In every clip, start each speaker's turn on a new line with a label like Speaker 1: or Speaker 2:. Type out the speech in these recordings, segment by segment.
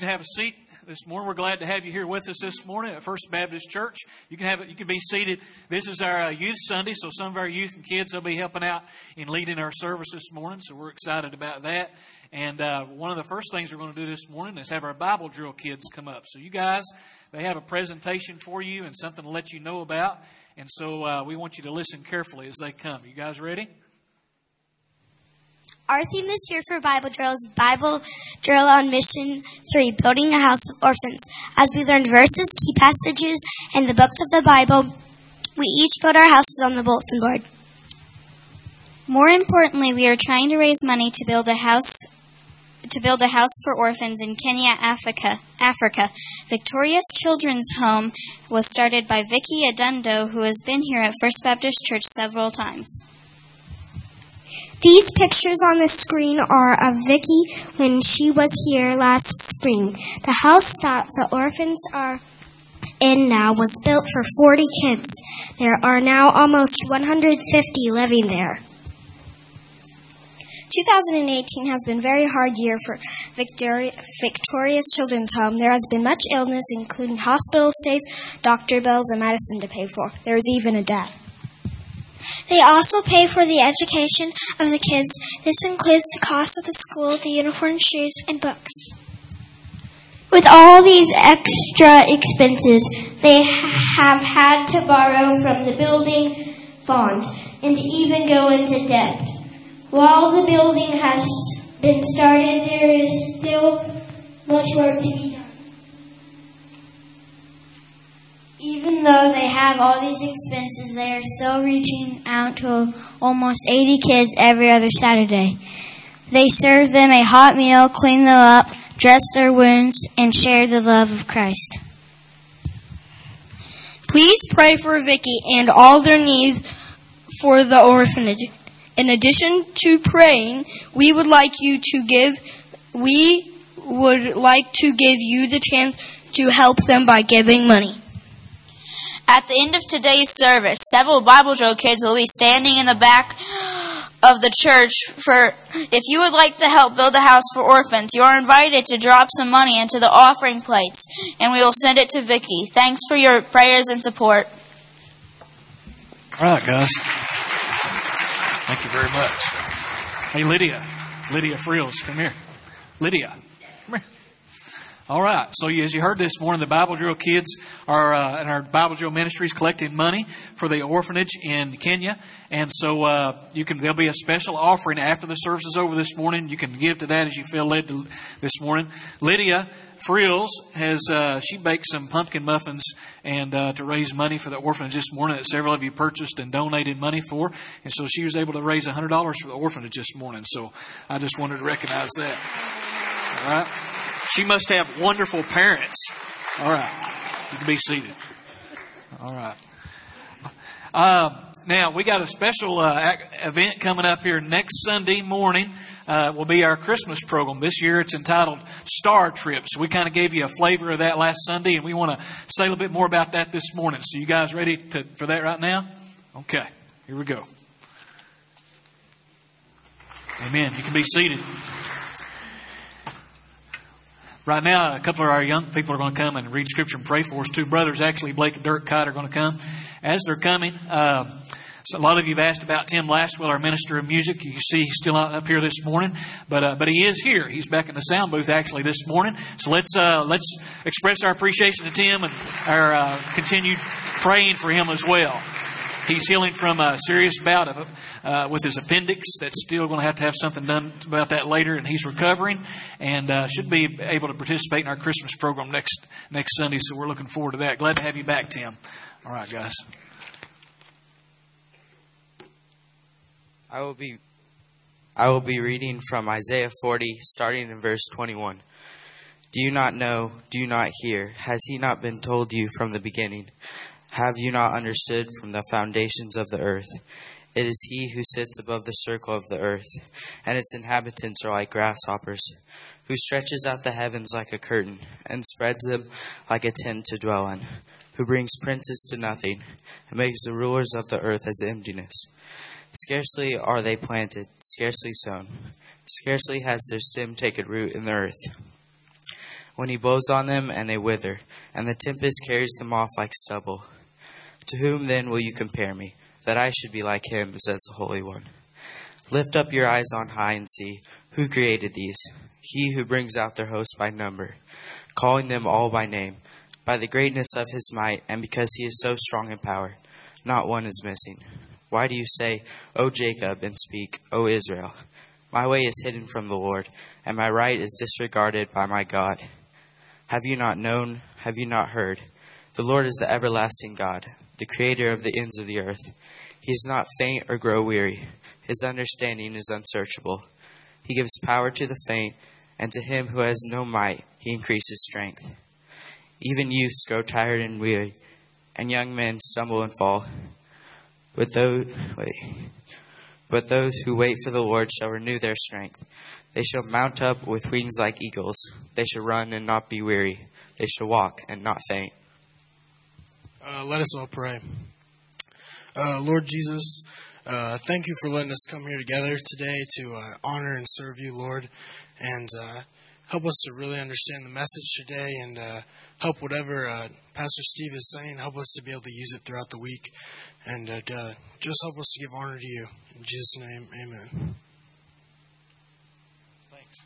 Speaker 1: Can have a seat this morning. We're glad to have you here with us this morning at First Baptist Church. You can have. You can be seated. This is our uh, youth Sunday, so some of our youth and kids will be helping out in leading our service this morning. So we're excited about that. And uh, one of the first things we're going to do this morning is have our Bible drill kids come up. So you guys, they have a presentation for you and something to let you know about. And so uh, we want you to listen carefully as they come. You guys ready?
Speaker 2: Our theme this year for Bible Drill is Bible Drill on Mission 3, Building a House of Orphans. As we learned verses, key passages, and the books of the Bible, we each built our houses on the bulletin board.
Speaker 3: More importantly, we are trying to raise money to build a house to build a house for orphans in Kenya, Africa. Africa. Victorious Children's Home was started by Vicky Adundo, who has been here at First Baptist Church several times.
Speaker 2: These pictures on the screen are of Vicky when she was here last spring. The house that the orphans are in now was built for 40 kids. There are now almost 150 living there. 2018 has been a very hard year for Victoria, Victorious Children's Home. There has been much illness, including hospital stays, doctor bills, and medicine to pay for. There is even a death. They also pay for the education of the kids. This includes the cost of the school, the uniform, shoes, and books. With all these extra expenses, they have had to borrow from the building fund and even go into debt. While the building has been started, there is still much work to be done.
Speaker 4: Even though they have all these expenses, they are still reaching out to almost 80 kids every other Saturday. They serve them a hot meal, clean them up, dress their wounds, and share the love of Christ.
Speaker 5: Please pray for Vicky and all their needs for the orphanage. In addition to praying, we would like you to give we would like to give you the chance to help them by giving money.
Speaker 6: At the end of today's service, several Bible drill kids will be standing in the back of the church for if you would like to help build a house for orphans, you are invited to drop some money into the offering plates and we will send it to Vicky. Thanks for your prayers and support.
Speaker 1: All right, guys. Thank you very much. Hey, Lydia. Lydia Frills, come here. Lydia. All right. So as you heard this morning, the Bible Drill kids are uh, in our Bible Drill ministries collecting money for the orphanage in Kenya, and so uh, you can there'll be a special offering after the service is over this morning. You can give to that as you feel led to this morning. Lydia Frills has uh, she baked some pumpkin muffins and uh, to raise money for the orphanage this morning that several of you purchased and donated money for, and so she was able to raise hundred dollars for the orphanage this morning. So I just wanted to recognize that. All right. She must have wonderful parents. All right. You can be seated. All right. Um, now, we got a special uh, event coming up here next Sunday morning. Uh, will be our Christmas program. This year it's entitled Star Trips. We kind of gave you a flavor of that last Sunday, and we want to say a little bit more about that this morning. So, you guys ready to, for that right now? Okay, here we go. Amen. You can be seated. Right now, a couple of our young people are going to come and read scripture and pray for us. Two brothers, actually, Blake and Dirk Kite, are going to come. As they're coming, uh, so a lot of you have asked about Tim Lastwell, our minister of music. You see, he's still not up here this morning, but uh, but he is here. He's back in the sound booth actually this morning. So let's uh, let's express our appreciation to Tim and our uh, continued praying for him as well. He's healing from a serious bout of uh, with his appendix. That's still going to have to have something done about that later, and he's recovering and uh, should be able to participate in our Christmas program next next Sunday. So we're looking forward to that. Glad to have you back, Tim. All right, guys.
Speaker 7: I will be I will be reading from Isaiah 40 starting in verse 21. Do you not know? Do you not hear? Has he not been told you from the beginning? Have you not understood from the foundations of the earth? It is he who sits above the circle of the earth, and its inhabitants are like grasshoppers, who stretches out the heavens like a curtain, and spreads them like a tent to dwell in, who brings princes to nothing, and makes the rulers of the earth as emptiness. Scarcely are they planted, scarcely sown, scarcely has their stem taken root in the earth. when he blows on them and they wither, and the tempest carries them off like stubble. To whom then will you compare me, that I should be like him, says the Holy One? Lift up your eyes on high and see, who created these? He who brings out their host by number, calling them all by name, by the greatness of his might, and because he is so strong in power, not one is missing. Why do you say, O Jacob, and speak, O Israel? My way is hidden from the Lord, and my right is disregarded by my God. Have you not known? Have you not heard? The Lord is the everlasting God, the creator of the ends of the earth. He is not faint or grow weary. His understanding is unsearchable. He gives power to the faint, and to him who has no might, he increases strength. Even youths grow tired and weary, and young men stumble and fall. But those, wait, but those who wait for the Lord shall renew their strength. They shall mount up with wings like eagles. They shall run and not be weary. They shall walk and not faint.
Speaker 8: Uh, let us all pray. Uh, Lord Jesus, uh, thank you for letting us come here together today to uh, honor and serve you, Lord, and uh, help us to really understand the message today and uh, help whatever Pastor Steve is saying, help us to be able to use it throughout the week, and just help us to give honor to you. In Jesus' name, amen. Thanks.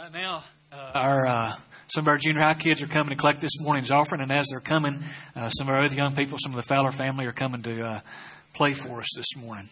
Speaker 1: Right now, uh, our uh, some of our junior high kids are coming to collect this morning's offering, and as they're coming, uh, some of our other young people, some of the Fowler family, are coming to uh, play for us this morning.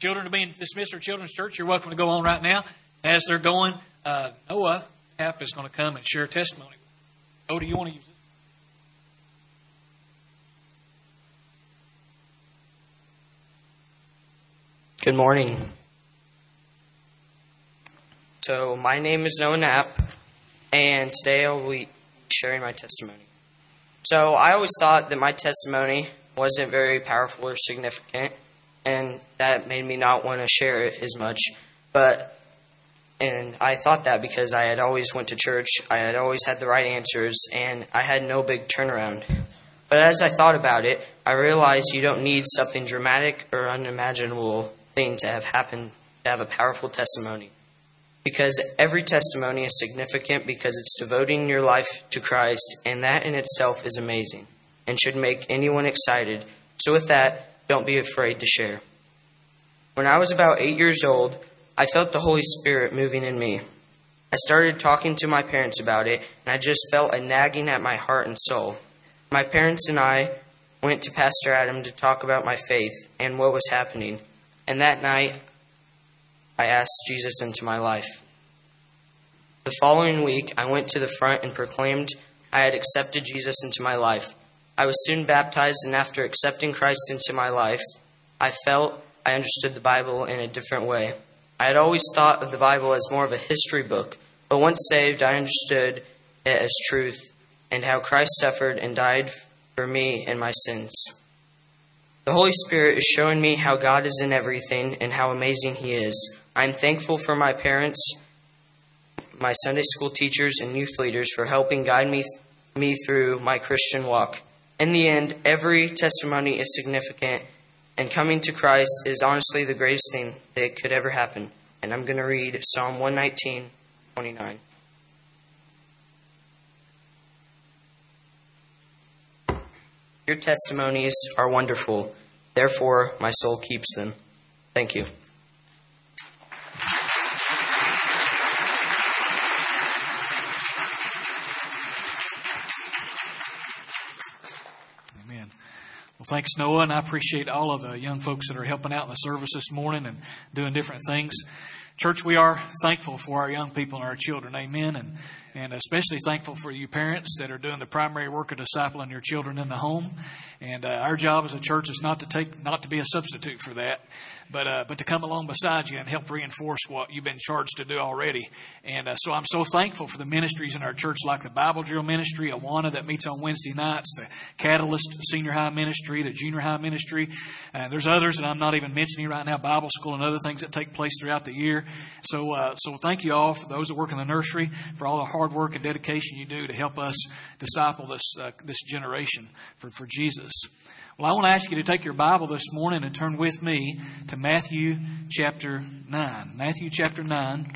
Speaker 1: Children's Church, you're welcome to go on right now. As they're going, uh, Noah Knapp is going to come and share testimony. Oh, do you want to use it?
Speaker 9: Good morning. So, my name is Noah Knapp, and today I'll be sharing my testimony. So, I always thought that my testimony wasn't very powerful or significant and that made me not want to share it as much. But and I thought that because I had always went to church, I had always had the right answers, and I had no big turnaround. But as I thought about it, I realized you don't need something dramatic or unimaginable thing to have happened to have a powerful testimony. Because every testimony is significant because it's devoting your life to Christ, and that in itself is amazing and should make anyone excited. So, with that, don't be afraid to share. When I was about eight years old, I felt the Holy Spirit moving in me. I started talking to my parents about it, and I just felt a nagging at my heart and soul. My parents and I went to Pastor Adam to talk about my faith and what was happening, and that night I asked Jesus into my life. The following week, I went to the front and proclaimed I had accepted Jesus into my life. I was soon baptized, and after accepting Christ into my life, I felt I understood the Bible in a different way. I had always thought of the Bible as more of a history book, but once saved, I understood it as truth and how Christ suffered and died for me and my sins. The Holy Spirit is showing me how God is in everything and how amazing He is. I'm thankful for my parents, my Sunday school teachers, and youth leaders for helping guide me, me through my Christian walk. In the end, every testimony is significant, and coming to Christ is honestly the greatest thing that could ever happen. And I'm going to read Psalm 119, 29. Your testimonies are wonderful. Therefore, my soul keeps them. Thank you.
Speaker 1: Thanks, Noah, and I appreciate all of the young folks that are helping out in the service this morning and doing different things. Church, we are thankful for our young people and our children. Amen. And and especially thankful for you parents that are doing the primary work of discipling your children in the home. And uh, our job as a church is not to take, not to be a substitute for that, but uh, but to come along beside you and help reinforce what you've been charged to do already. And uh, so I'm so thankful for the ministries in our church, like the Bible Drill Ministry, Awana that meets on Wednesday nights, the Catalyst Senior High Ministry, the Junior High Ministry. Uh, there's others that I'm not even mentioning right now, Bible School and other things that take place throughout the year. So uh, so thank you all for those that work in the nursery for all the hard work and dedication you do to help us disciple this uh, this generation for for Jesus. Well, I want to ask you to take your Bible this morning and turn with me to Matthew chapter 9. Matthew chapter 9.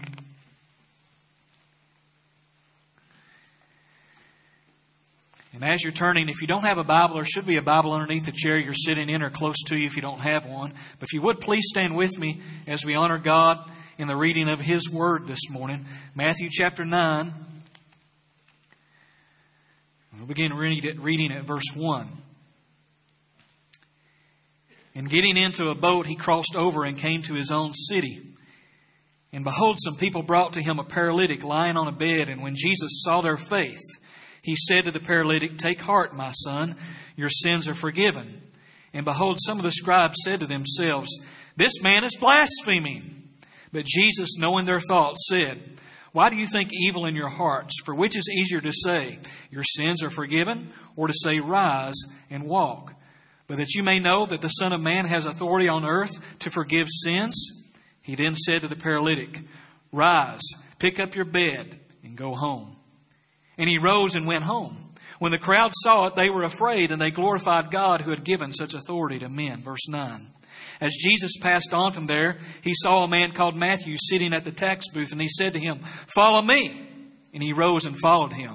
Speaker 1: And as you're turning, if you don't have a Bible, there should be a Bible underneath the chair you're sitting in or close to you if you don't have one. But if you would, please stand with me as we honor God in the reading of His Word this morning. Matthew chapter 9. We'll begin reading at verse 1. And getting into a boat, he crossed over and came to his own city. And behold, some people brought to him a paralytic lying on a bed. And when Jesus saw their faith, he said to the paralytic, Take heart, my son, your sins are forgiven. And behold, some of the scribes said to themselves, This man is blaspheming. But Jesus, knowing their thoughts, said, Why do you think evil in your hearts? For which is easier to say, Your sins are forgiven, or to say, Rise and walk? But that you may know that the Son of Man has authority on earth to forgive sins, he then said to the paralytic, Rise, pick up your bed, and go home. And he rose and went home. When the crowd saw it, they were afraid, and they glorified God who had given such authority to men. Verse 9. As Jesus passed on from there, he saw a man called Matthew sitting at the tax booth, and he said to him, Follow me. And he rose and followed him.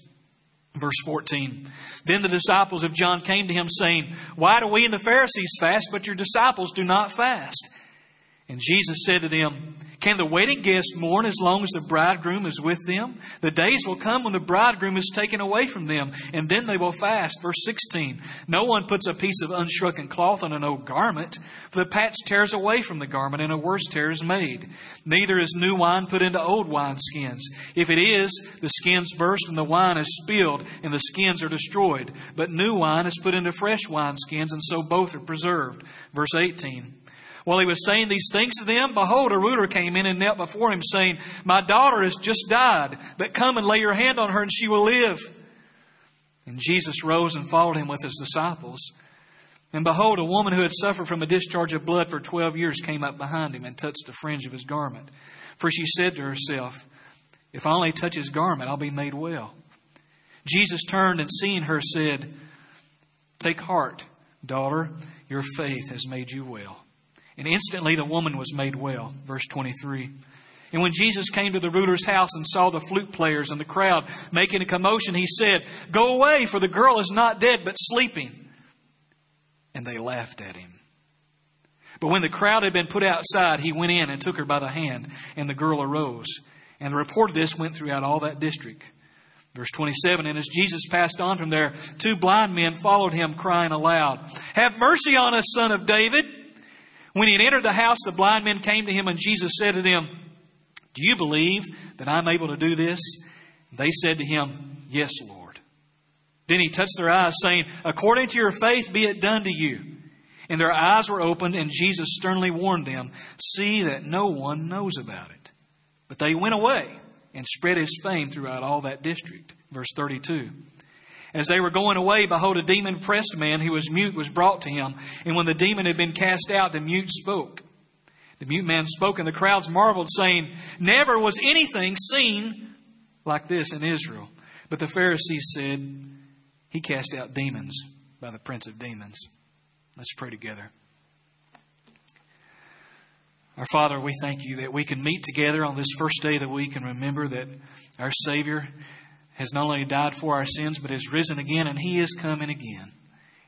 Speaker 1: Verse 14. Then the disciples of John came to him, saying, Why do we and the Pharisees fast, but your disciples do not fast? And Jesus said to them, Can the wedding guests mourn as long as the bridegroom is with them? The days will come when the bridegroom is taken away from them, and then they will fast. Verse 16. No one puts a piece of unshrunken cloth on an old garment, for the patch tears away from the garment, and a worse tear is made. Neither is new wine put into old wineskins. If it is, the skins burst, and the wine is spilled, and the skins are destroyed. But new wine is put into fresh wineskins, and so both are preserved. Verse 18. While he was saying these things to them, behold, a ruler came in and knelt before him, saying, My daughter has just died, but come and lay your hand on her, and she will live. And Jesus rose and followed him with his disciples. And behold, a woman who had suffered from a discharge of blood for twelve years came up behind him and touched the fringe of his garment. For she said to herself, If I only touch his garment, I'll be made well. Jesus turned and seeing her said, Take heart, daughter, your faith has made you well. And instantly the woman was made well. Verse 23. And when Jesus came to the ruler's house and saw the flute players and the crowd making a commotion, he said, Go away, for the girl is not dead, but sleeping. And they laughed at him. But when the crowd had been put outside, he went in and took her by the hand, and the girl arose. And the report of this went throughout all that district. Verse 27 And as Jesus passed on from there, two blind men followed him, crying aloud, Have mercy on us, son of David. When he had entered the house, the blind men came to him, and Jesus said to them, Do you believe that I'm able to do this? They said to him, Yes, Lord. Then he touched their eyes, saying, According to your faith be it done to you. And their eyes were opened, and Jesus sternly warned them, See that no one knows about it. But they went away and spread his fame throughout all that district. Verse 32. As they were going away, behold, a demon oppressed man who was mute was brought to him. And when the demon had been cast out, the mute spoke. The mute man spoke, and the crowds marveled, saying, Never was anything seen like this in Israel. But the Pharisees said, He cast out demons by the prince of demons. Let's pray together. Our Father, we thank you that we can meet together on this first day of the week and remember that our Savior has not only died for our sins, but has risen again, and He is coming again.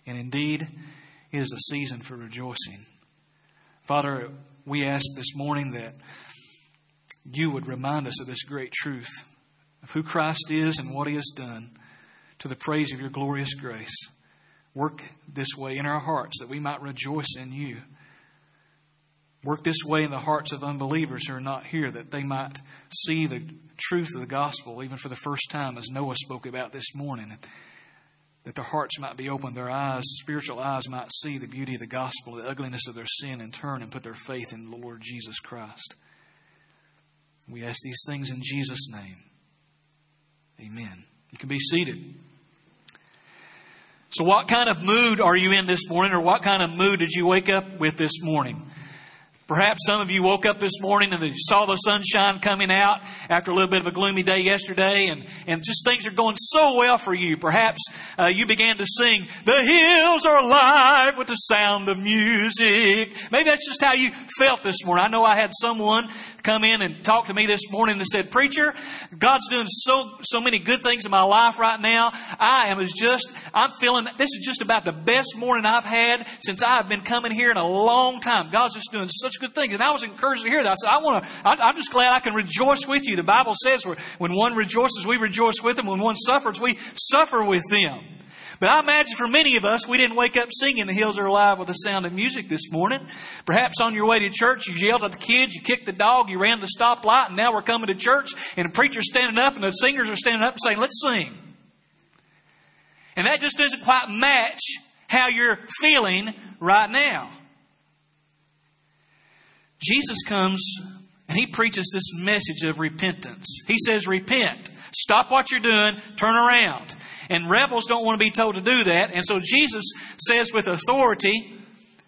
Speaker 1: And indeed, it is a season for rejoicing. Father, we ask this morning that you would remind us of this great truth of who Christ is and what He has done to the praise of your glorious grace. Work this way in our hearts that we might rejoice in you. Work this way in the hearts of unbelievers who are not here that they might see the truth of the gospel even for the first time, as Noah spoke about this morning. That their hearts might be opened, their eyes, spiritual eyes, might see the beauty of the gospel, the ugliness of their sin, and turn and put their faith in the Lord Jesus Christ. We ask these things in Jesus' name. Amen. You can be seated. So, what kind of mood are you in this morning, or what kind of mood did you wake up with this morning? Perhaps some of you woke up this morning and you saw the sunshine coming out after a little bit of a gloomy day yesterday, and, and just things are going so well for you. Perhaps uh, you began to sing, The hills are alive with the sound of music. Maybe that's just how you felt this morning. I know I had someone come in and talk to me this morning and said, Preacher, God's doing so, so many good things in my life right now. I am just, I'm feeling, this is just about the best morning I've had since I've been coming here in a long time. God's just doing such good things. And I was encouraged to hear that. I said, I want to, I'm just glad I can rejoice with you. The Bible says when one rejoices, we rejoice with them. When one suffers, we suffer with them. But I imagine for many of us, we didn't wake up singing The Hills Are Alive with the sound of music this morning. Perhaps on your way to church, you yelled at the kids, you kicked the dog, you ran the stoplight, and now we're coming to church, and the preacher's standing up, and the singers are standing up and saying, Let's sing. And that just doesn't quite match how you're feeling right now. Jesus comes and he preaches this message of repentance. He says, Repent. Stop what you're doing. Turn around. And rebels don't want to be told to do that. And so Jesus says with authority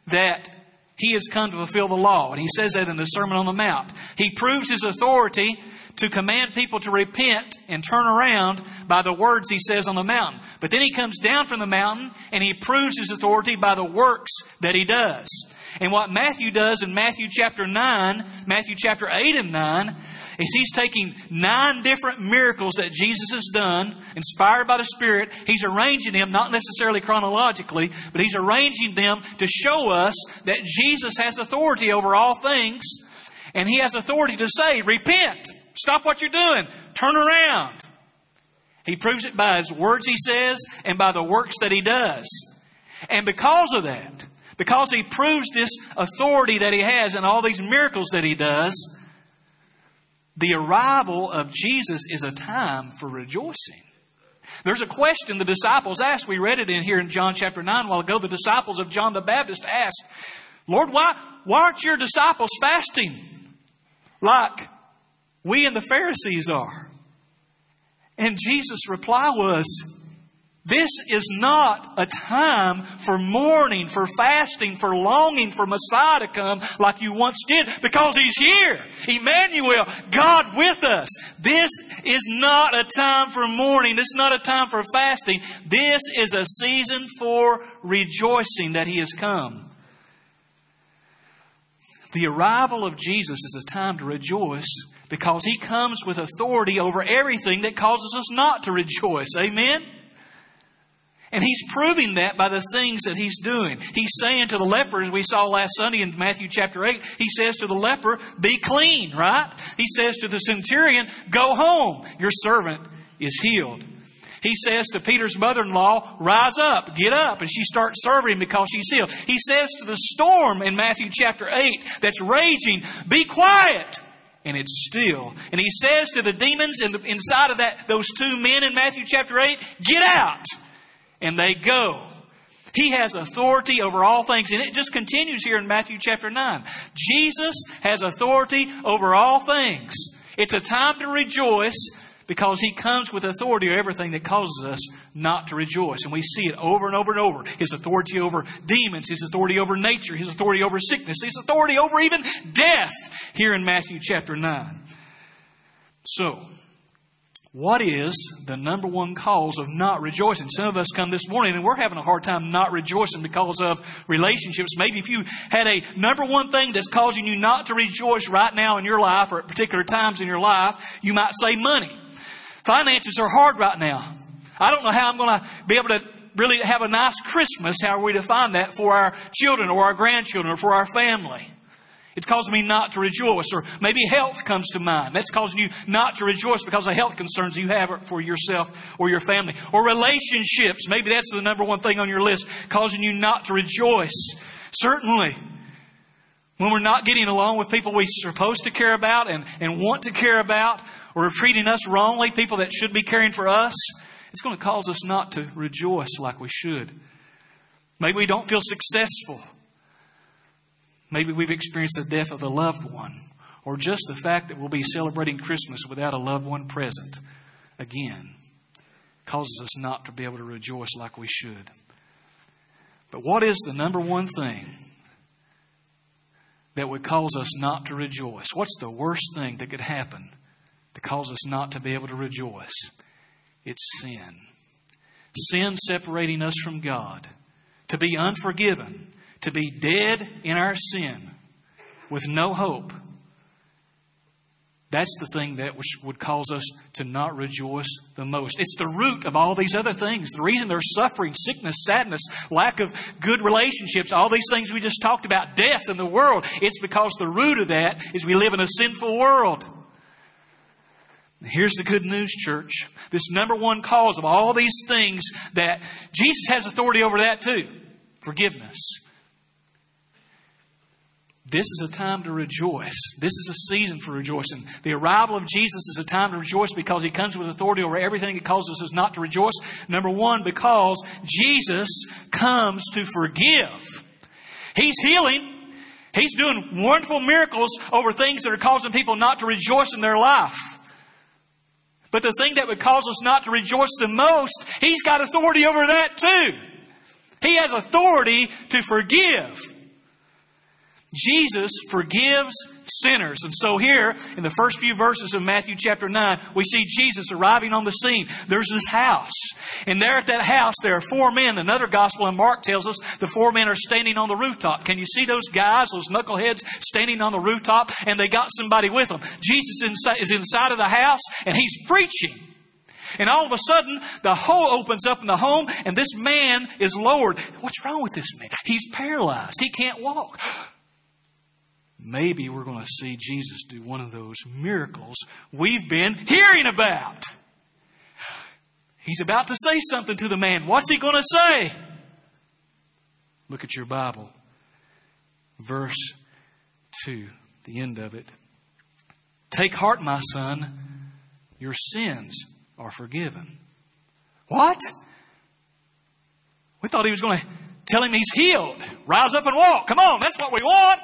Speaker 1: that he has come to fulfill the law. And he says that in the Sermon on the Mount. He proves his authority to command people to repent and turn around by the words he says on the mountain. But then he comes down from the mountain and he proves his authority by the works that he does. And what Matthew does in Matthew chapter 9, Matthew chapter 8 and 9, is he's taking nine different miracles that Jesus has done, inspired by the Spirit. He's arranging them, not necessarily chronologically, but he's arranging them to show us that Jesus has authority over all things. And he has authority to say, repent, stop what you're doing, turn around. He proves it by his words he says and by the works that he does. And because of that, because he proves this authority that he has and all these miracles that he does, the arrival of Jesus is a time for rejoicing. There's a question the disciples asked. We read it in here in John chapter 9 a while ago. The disciples of John the Baptist asked, Lord, why, why aren't your disciples fasting like we and the Pharisees are? And Jesus' reply was, This is not a time for mourning, for fasting, for longing for Messiah to come like you once did because He's here. Emmanuel, God with us. This is not a time for mourning. This is not a time for fasting. This is a season for rejoicing that He has come. The arrival of Jesus is a time to rejoice because He comes with authority over everything that causes us not to rejoice. Amen? And he's proving that by the things that he's doing. He's saying to the leper, as we saw last Sunday in Matthew chapter 8, he says to the leper, Be clean, right? He says to the centurion, Go home. Your servant is healed. He says to Peter's mother in law, Rise up, get up. And she starts serving because she's healed. He says to the storm in Matthew chapter 8 that's raging, Be quiet. And it's still. And he says to the demons in the, inside of that, those two men in Matthew chapter 8, Get out and they go. He has authority over all things. And it just continues here in Matthew chapter 9. Jesus has authority over all things. It's a time to rejoice because he comes with authority over everything that causes us not to rejoice. And we see it over and over and over. His authority over demons, his authority over nature, his authority over sickness, his authority over even death here in Matthew chapter 9. So, what is the number one cause of not rejoicing? Some of us come this morning and we're having a hard time not rejoicing because of relationships. Maybe if you had a number one thing that's causing you not to rejoice right now in your life or at particular times in your life, you might say money. Finances are hard right now. I don't know how I'm going to be able to really have a nice Christmas. How are we to find that for our children or our grandchildren or for our family? It's causing me not to rejoice. Or maybe health comes to mind. That's causing you not to rejoice because of health concerns you have for yourself or your family. Or relationships. Maybe that's the number one thing on your list, causing you not to rejoice. Certainly, when we're not getting along with people we're supposed to care about and, and want to care about, or are treating us wrongly, people that should be caring for us, it's going to cause us not to rejoice like we should. Maybe we don't feel successful. Maybe we've experienced the death of a loved one, or just the fact that we'll be celebrating Christmas without a loved one present again causes us not to be able to rejoice like we should. But what is the number one thing that would cause us not to rejoice? What's the worst thing that could happen to cause us not to be able to rejoice? It's sin. Sin separating us from God. To be unforgiven to be dead in our sin with no hope. That's the thing that would cause us to not rejoice the most. It's the root of all these other things. The reason there's suffering, sickness, sadness, lack of good relationships, all these things we just talked about, death in the world, it's because the root of that is we live in a sinful world. Here's the good news, church. This number one cause of all these things that Jesus has authority over that too forgiveness. This is a time to rejoice. This is a season for rejoicing. The arrival of Jesus is a time to rejoice because he comes with authority over everything that causes us not to rejoice. Number one, because Jesus comes to forgive. He's healing. He's doing wonderful miracles over things that are causing people not to rejoice in their life. But the thing that would cause us not to rejoice the most, He's got authority over that too. He has authority to forgive. Jesus forgives sinners. And so here, in the first few verses of Matthew chapter 9, we see Jesus arriving on the scene. There's this house. And there at that house, there are four men. Another gospel in Mark tells us the four men are standing on the rooftop. Can you see those guys, those knuckleheads standing on the rooftop? And they got somebody with them. Jesus is inside of the house and he's preaching. And all of a sudden, the hole opens up in the home, and this man is lowered. What's wrong with this man? He's paralyzed. He can't walk maybe we're going to see Jesus do one of those miracles we've been hearing about. He's about to say something to the man. What's he going to say? Look at your Bible. Verse 2, the end of it. Take heart, my son, your sins are forgiven. What? We thought he was going to tell him he's healed. Rise up and walk. Come on, that's what we want.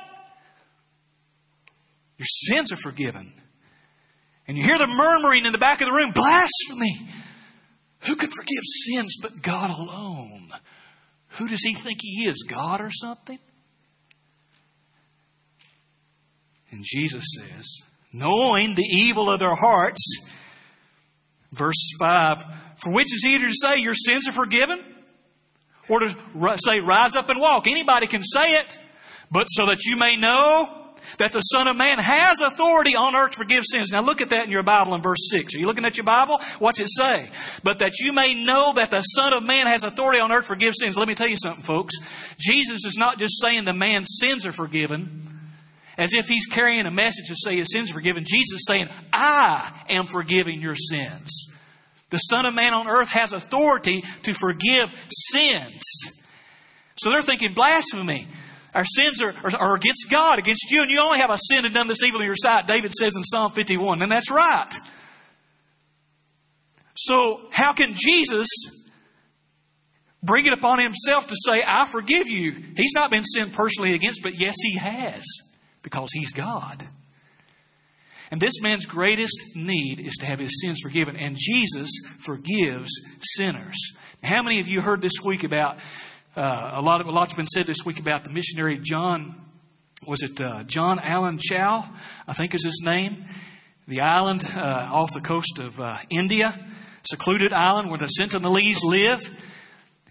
Speaker 1: Your sins are forgiven. And you hear the murmuring in the back of the room blasphemy. Who can forgive sins but God alone? Who does he think he is? God or something? And Jesus says, knowing the evil of their hearts, verse 5, for which is easier to say, Your sins are forgiven? Or to say, Rise up and walk. Anybody can say it, but so that you may know that the Son of Man has authority on earth to forgive sins. Now look at that in your Bible in verse 6. Are you looking at your Bible? What's it say? But that you may know that the Son of Man has authority on earth to forgive sins. Let me tell you something, folks. Jesus is not just saying the man's sins are forgiven as if he's carrying a message to say his sins are forgiven. Jesus is saying, I am forgiving your sins. The Son of Man on earth has authority to forgive sins. So they're thinking blasphemy. Our sins are, are, are, against God, against you, and you only have a sin and done this evil in your sight, David says in Psalm 51, and that's right. So, how can Jesus bring it upon himself to say, I forgive you? He's not been sinned personally against, but yes, he has because he's God. And this man's greatest need is to have his sins forgiven, and Jesus forgives sinners. How many of you heard this week about uh, a lot of a lot's been said this week about the missionary John? Was it uh, John Allen Chau? I think is his name. The island uh, off the coast of uh, India, secluded island where the Sentinelese live.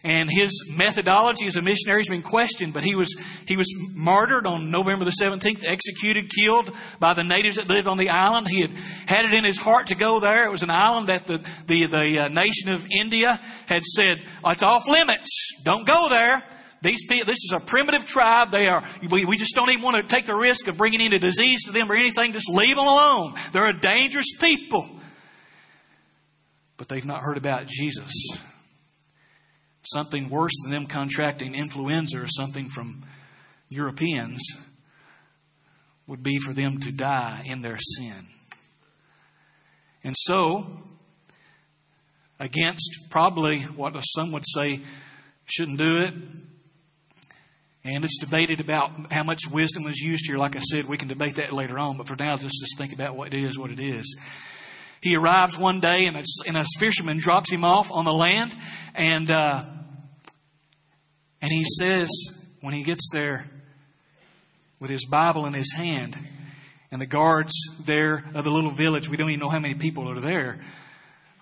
Speaker 1: And his methodology as a missionary has been questioned, but he was, he was martyred on November the 17th, executed, killed by the natives that lived on the island. He had had it in his heart to go there. It was an island that the, the, the uh, nation of India had said, it's off limits. Don't go there. These people, this is a primitive tribe. They are, we, we just don't even want to take the risk of bringing any disease to them or anything. Just leave them alone. They're a dangerous people. But they've not heard about Jesus. Something worse than them contracting influenza or something from Europeans would be for them to die in their sin. And so, against probably what some would say shouldn't do it, and it's debated about how much wisdom was used here. Like I said, we can debate that later on, but for now, just, just think about what it is, what it is. He arrives one day, and a, and a fisherman drops him off on the land, and uh, and he says when he gets there with his Bible in his hand, and the guards there of the little village, we don't even know how many people are there,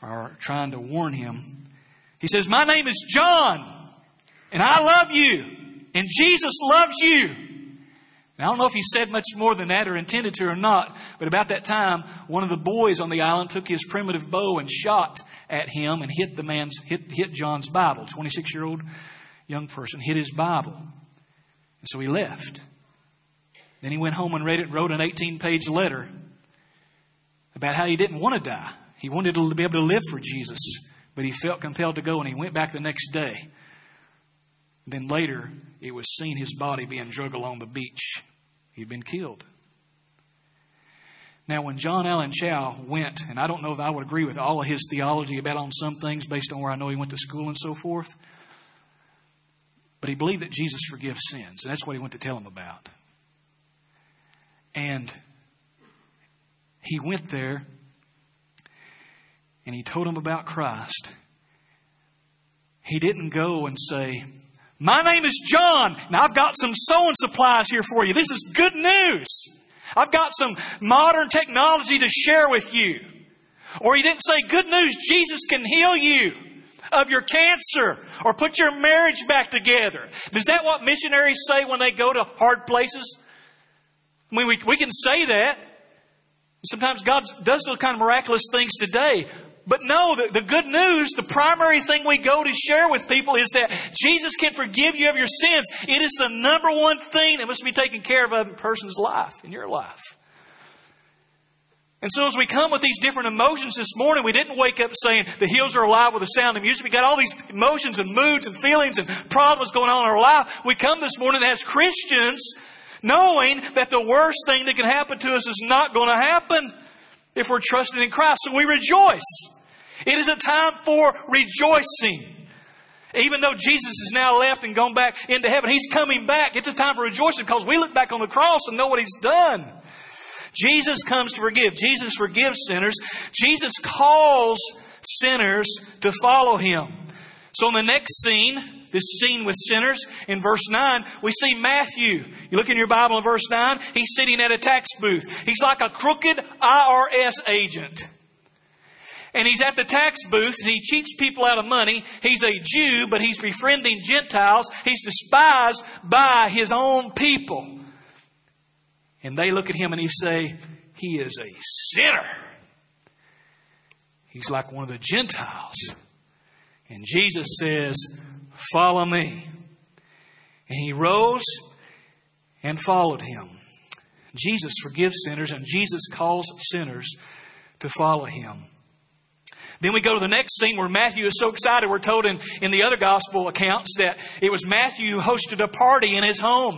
Speaker 1: are trying to warn him. He says, My name is John, and I love you, and Jesus loves you. I don't know if he said much more than that or intended to or not, but about that time, one of the boys on the island took his primitive bow and shot at him and hit the man's hit, hit John's Bible. Twenty six year old young person hit his Bible, and so he left. Then he went home and read it, wrote an eighteen page letter about how he didn't want to die. He wanted to be able to live for Jesus, but he felt compelled to go, and he went back the next day. Then later, it was seen his body being dragged along the beach. He'd been killed. Now, when John Allen Chau went, and I don't know if I would agree with all of his theology about on some things based on where I know he went to school and so forth, but he believed that Jesus forgives sins, and that's what he went to tell him about. And he went there and he told him about Christ. He didn't go and say, My name is John, and I've got some sewing supplies here for you. This is good news. I've got some modern technology to share with you. Or he didn't say, Good news, Jesus can heal you of your cancer or put your marriage back together. Is that what missionaries say when they go to hard places? I mean, we, we can say that. Sometimes God does those kind of miraculous things today. But no, the, the good news, the primary thing we go to share with people is that Jesus can forgive you of your sins. It is the number one thing that must be taken care of in a person's life, in your life. And so as we come with these different emotions this morning, we didn't wake up saying the hills are alive with the sound of music. We got all these emotions and moods and feelings and problems going on in our life. We come this morning as Christians knowing that the worst thing that can happen to us is not going to happen if we're trusting in Christ. So we rejoice. It is a time for rejoicing. Even though Jesus is now left and gone back into heaven, He's coming back. It's a time for rejoicing because we look back on the cross and know what He's done. Jesus comes to forgive. Jesus forgives sinners. Jesus calls sinners to follow him. So in the next scene, this scene with sinners, in verse 9, we see Matthew. You look in your Bible in verse 9, he's sitting at a tax booth. He's like a crooked IRS agent. And he's at the tax booth and he cheats people out of money. He's a Jew, but he's befriending Gentiles. He's despised by his own people. And they look at him and he say, he is a sinner. He's like one of the Gentiles. And Jesus says, Follow me. And he rose and followed him. Jesus forgives sinners, and Jesus calls sinners to follow him. Then we go to the next scene where Matthew is so excited. We're told in, in the other gospel accounts that it was Matthew who hosted a party in his home.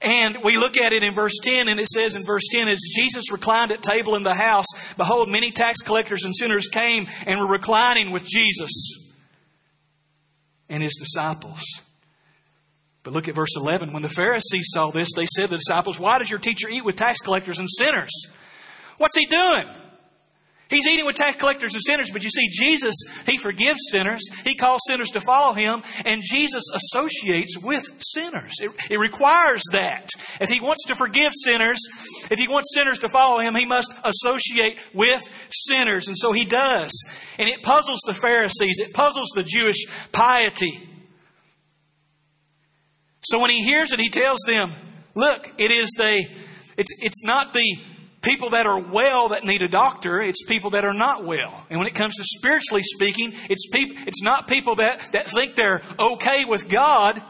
Speaker 1: And we look at it in verse 10, and it says in verse 10, as Jesus reclined at table in the house, behold, many tax collectors and sinners came and were reclining with Jesus and his disciples. But look at verse 11. When the Pharisees saw this, they said to the disciples, Why does your teacher eat with tax collectors and sinners? What's he doing? He's eating with tax collectors and sinners, but you see, Jesus, He forgives sinners. He calls sinners to follow Him, and Jesus associates with sinners. It, it, requires that. If He wants to forgive sinners, if He wants sinners to follow Him, He must associate with sinners. And so He does. And it puzzles the Pharisees, it puzzles the Jewish piety. So when He hears it, He tells them, look, it is the, it's, it's not the people that are well that need a doctor. It's people that are not well. And when it comes to spiritually speaking, it's people, it's not people that, that think they're okay with God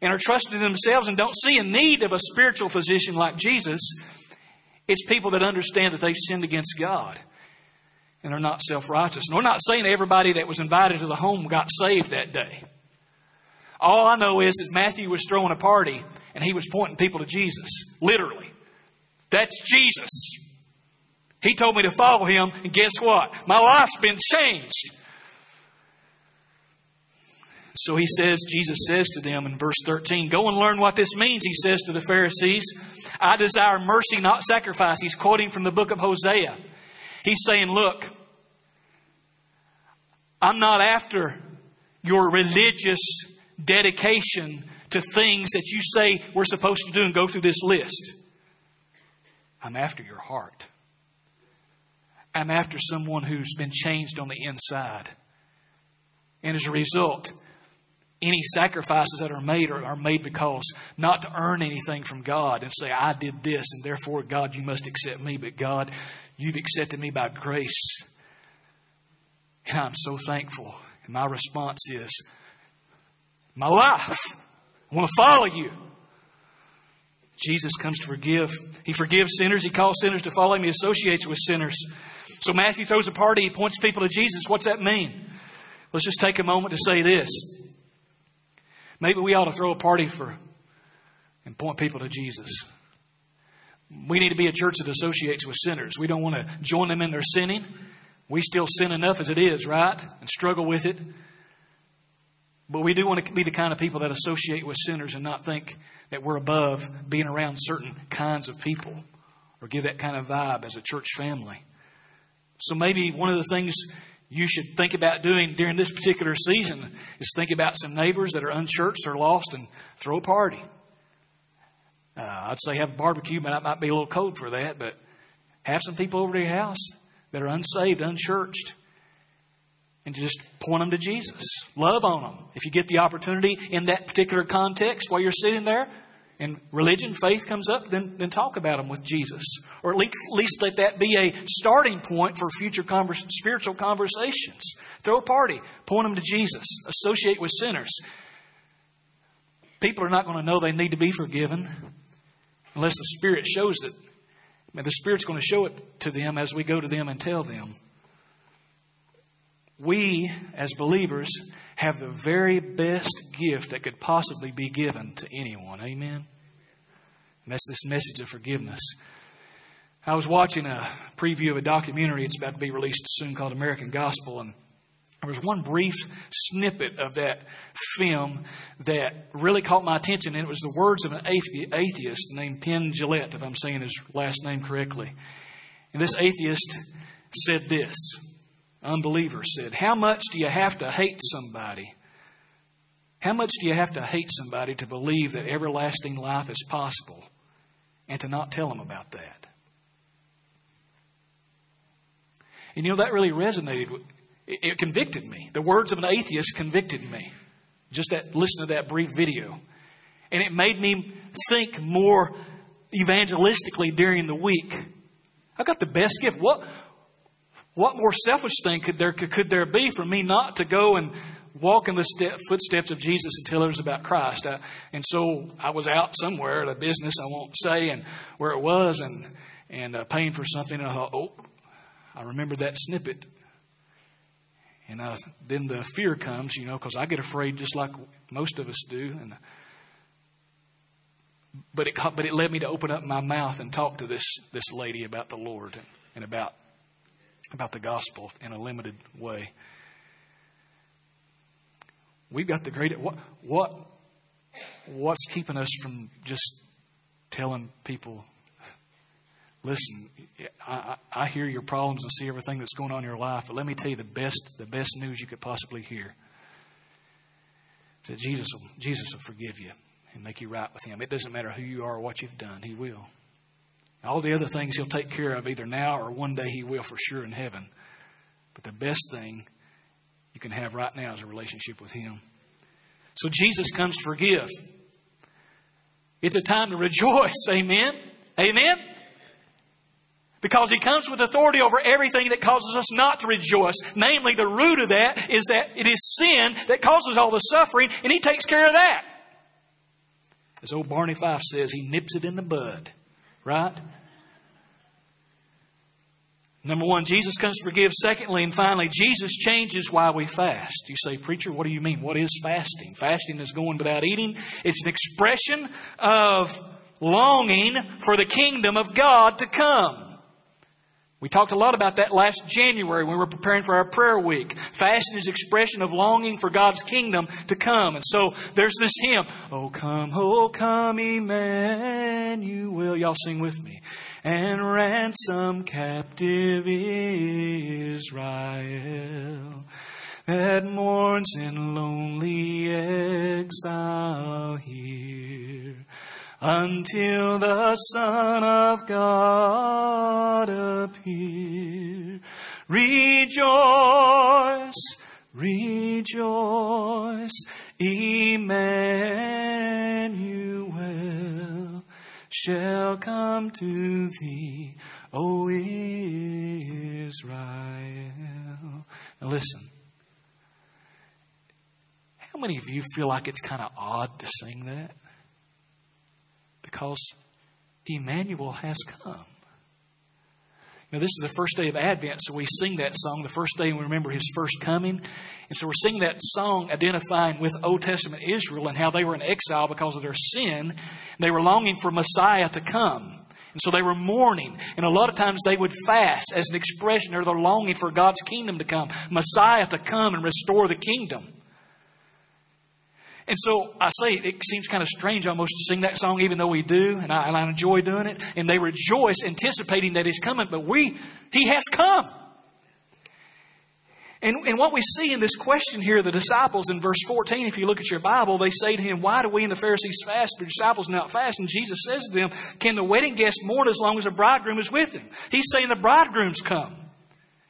Speaker 1: and are trusting in themselves and don't see a need of a spiritual physician like Jesus. It's people that understand that they've sinned against God and are not self righteous. And we're not saying everybody that was invited to the home got saved that day. All I know is that Matthew was throwing a party and he was pointing people to Jesus, literally. That's Jesus. He told me to follow him, and guess what? My life's been changed. So he says, Jesus says to them in verse 13, Go and learn what this means, he says to the Pharisees. I desire mercy, not sacrifice. He's quoting from the book of Hosea. He's saying, Look, I'm not after your religious dedication to things that you say we're supposed to do and go through this list. I'm after your heart. I'm after someone who's been changed on the inside. And as a result, any sacrifices that are made are, are, made because not to earn anything from God and say, I did this, and therefore, God, you must accept me. But God, you've accepted me by grace. And I'm so thankful. And my response is, my life. I want to follow you. Jesus comes to forgive. He forgives sinners. He calls sinners to follow him. He associates with sinners. So Matthew throws a party. He points people to Jesus. What's that mean? Let's just take a moment to say this. Maybe we ought to throw a party for and point people to Jesus. We need to be a church that associates with sinners. We don't want to join them in their sinning. We still sin enough as it is, right? And struggle with it. But we do want to be the kind of people that associate with sinners and not think that we're above being around certain kinds of people or give that kind of vibe as a church family. So maybe one of the things you should think about doing during this particular season is think about some neighbors that are unchurched or lost and throw a party. Uh, I'd say have a barbecue, but that might be a little cold for that, but have some people over to your house that are unsaved, unchurched, and just point them to Jesus. Love on them. If you get the opportunity in that particular context while you're sitting there, and religion, faith comes up, then, then talk about them with Jesus. Or at least, at least let that be a starting point for future converse, spiritual conversations. Throw a party, point them to Jesus, associate with sinners. People are not going to know they need to be forgiven unless the Spirit shows it. And the Spirit's going to show it to them as we go to them and tell them. We, as believers, have the very best gift that could possibly be given to anyone. Amen. And that's this message of forgiveness. I was watching a preview of a documentary. It's about to be released soon called American Gospel. And there was one brief snippet of that film that really caught my attention. And it was the words of an atheist named Penn Jillette, if I'm saying his last name correctly. And this atheist said this. Unbeliever said, How much do you have to hate somebody? How much do you have to hate somebody to believe that everlasting life is possible and to not tell them about that? And you know, that really resonated. With, it, convicted me. The words of an atheist convicted me. Just that, listen to that brief video. And it made me think more evangelistically during the week. I got the best gift. What, what more selfish thing could there, could there be for me not to go and walk in the step, footsteps of Jesus and tell others about Christ? I, and so I was out somewhere at a business, I won't say, and where it was, and, and uh, paying for something, and I thought, oh, I remembered that snippet. And uh, then the fear comes, you know, because I get afraid just like most of us do. And but it but it led me to open up my mouth and talk to this this lady about the Lord and, and about about the gospel in a limited way. We've got the great what what what's keeping us from just telling people listen, I, I hear your problems and see everything that's going on in your life, but let me tell you the best, the best news you could possibly hear. That Jesus will, Jesus will forgive you and make you right with Him. It doesn't matter who you are or what you've done, He will. All the other things He'll take care of either now or one day He will for sure in heaven. But the best thing you can have right now is a relationship with Him. So Jesus comes to forgive. It's a time to rejoice. Amen. Amen. Because he comes with authority over everything that causes us not to rejoice. Namely, the root of that is that it is sin that causes all the suffering, and he takes care of that. As old Barney Fife says, he nips it in the bud. Right? Number one, Jesus comes to forgive. Secondly, and finally, Jesus changes why we fast. You say, Preacher, what do you mean? What is fasting? Fasting is going without eating. It's an expression of longing for the kingdom of God to come. We talked a lot about that last January when we were preparing for our prayer week. Fasting is expression of longing for God's kingdom to come. And so there's this hymn, Oh come, oh come, Emmanuel. Y'all sing with me. And ransom captive Israel that mourns in lonely exile here until the Son of God appear. Rejoice, rejoice, Emmanuel shall come to thee, O Israel. Now listen. How many of you feel like it's kind of odd to sing that? because Emmanuel has come. Now, this is the first day of Advent, so we sing that song the first day we remember his first coming. And so we're singing that song identifying with Old Testament Israel and how they were in exile because of their sin. They were longing for Messiah to come. And so they were mourning. And a lot of times they would fast as an expression of their longing for God's kingdom to come, Messiah to come and restore the kingdom. And so I say it seems kind of strange almost to sing that song, even though we do, and I, and I enjoy doing it. And they rejoice, anticipating that He's coming, but we, He has come. And, and what we see in this question here, the disciples in verse 14, if you look at your Bible, they say to him, Why do we and the Pharisees fast, but the disciples not fast? And Jesus says to them, Can the wedding guest mourn as long as the bridegroom is with him? He's saying the bridegroom's come.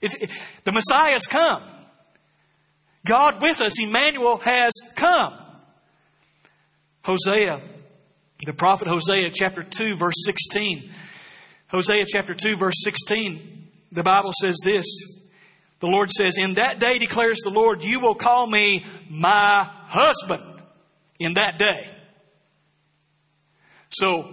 Speaker 1: It's, it, the Messiah's come. God with us, Emmanuel, has come. Hosea, the prophet Hosea, chapter 2, verse 16. Hosea chapter 2, verse 16, the Bible says this. The Lord says, In that day declares the Lord, you will call me my husband. In that day. So,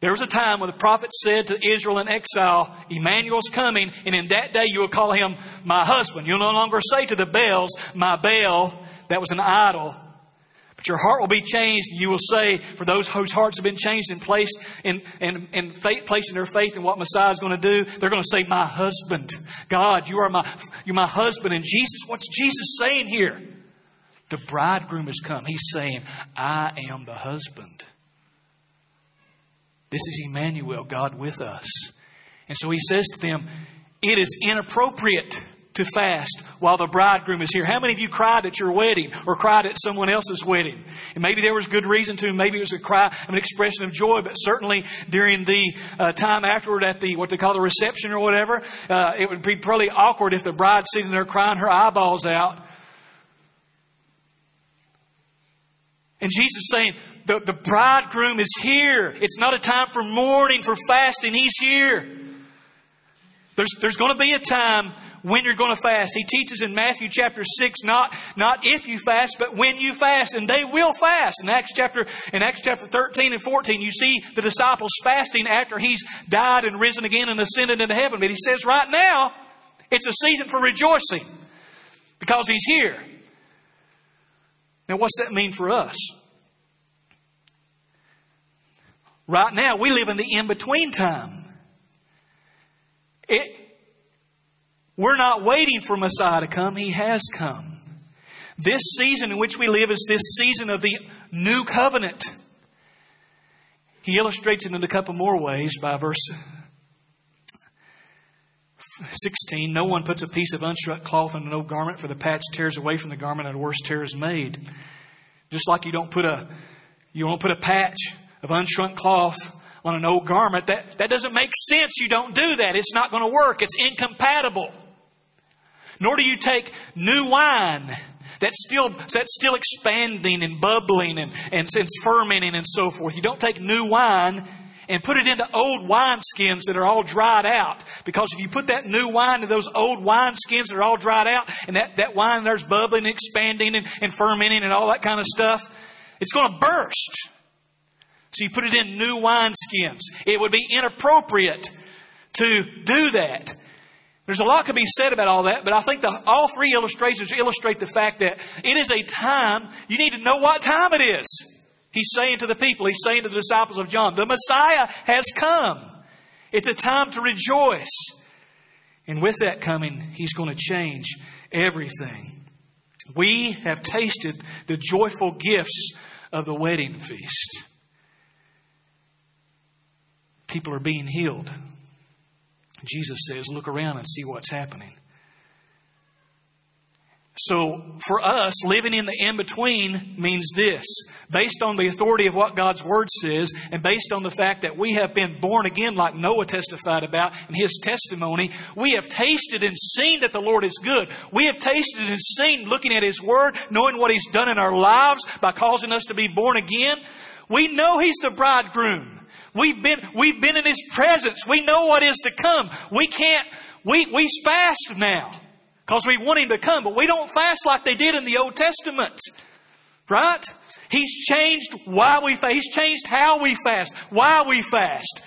Speaker 1: there was a time when the prophet said to Israel in exile, Emmanuel's coming, and in that day you will call him my husband. You'll no longer say to the Baals, my Baal, that was an idol. Your heart will be changed. You will say, for those whose hearts have been changed and placed in, in, in faith, placing their faith in what Messiah is going to do, they're going to say, my husband. God, you are my, you're my husband. And Jesus, what's Jesus saying here? The bridegroom has come. He's saying, I am the husband. This is Emmanuel, God with us. And so he says to them, it is inappropriate to fast while the bridegroom is here. How many of you cried at your wedding or cried at someone else's wedding? And maybe there was good reason to. Maybe it was a cry, an expression of joy. But certainly during the uh, time afterward at the what they call the reception or whatever, uh, it would be probably awkward if the bride's sitting there crying her eyeballs out. And Jesus saying, the, the bridegroom is here. It's not a time for mourning, for fasting. He's here. There's, there's going to be a time when you're going to fast. He teaches in Matthew chapter 6, not, not if you fast, but when you fast. And they will fast. In Acts chapter, in Acts chapter 13 and 14, you see the disciples fasting after he's died and risen again and ascended into heaven. But he says right now, it's a season for rejoicing because he's here. Now, what's that mean for us? Right now, we live in the in between time. It, we're not waiting for Messiah to come, He has come. This season in which we live is this season of the new covenant. He illustrates it in a couple more ways by verse 16. No one puts a piece of unshrunk cloth on an old garment, for the patch tears away from the garment and a worse tear is made. Just like you don't put a you don't put a patch of unshrunk cloth on an old garment, that, that doesn't make sense. You don't do that. It's not going to work. It's incompatible. Nor do you take new wine that's still, that's still expanding and bubbling and, and, and fermenting and so forth. You don't take new wine and put it into old wineskins that are all dried out. Because if you put that new wine into those old wineskins that are all dried out, and that, that wine there's bubbling and expanding and, and fermenting and all that kind of stuff, it's going to burst. So you put it in new wineskins. It would be inappropriate to do that. There's a lot to be said about all that, but I think the, all three illustrations illustrate the fact that it is a time, you need to know what time it is. He's saying to the people, he's saying to the disciples of John, the Messiah has come. It's a time to rejoice. And with that coming, he's going to change everything. We have tasted the joyful gifts of the wedding feast. People are being healed. Jesus says, look around and see what's happening. So, for us, living in the in between means this. Based on the authority of what God's Word says, and based on the fact that we have been born again, like Noah testified about in his testimony, we have tasted and seen that the Lord is good. We have tasted and seen, looking at His Word, knowing what He's done in our lives by causing us to be born again. We know He's the bridegroom. We've been, we've been in His presence. We know what is to come. We can't, we, we fast now because we want Him to come, but we don't fast like they did in the Old Testament. Right? He's changed why we fast. He's changed how we fast, why we fast.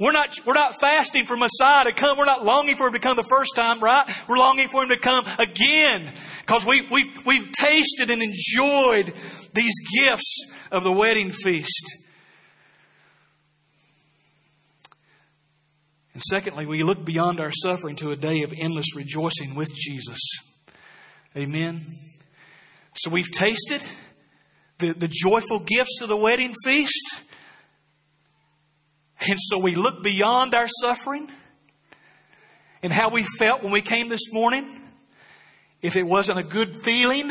Speaker 1: We're not, we're not fasting for Messiah to come. We're not longing for Him to come the first time, right? We're longing for Him to come again. Because we, we've, we've tasted and enjoyed these gifts of the wedding feast. And secondly, we look beyond our suffering to a day of endless rejoicing with Jesus. Amen. So we've tasted the, the joyful gifts of the wedding feast. And so we look beyond our suffering and how we felt when we came this morning. If it wasn't a good feeling,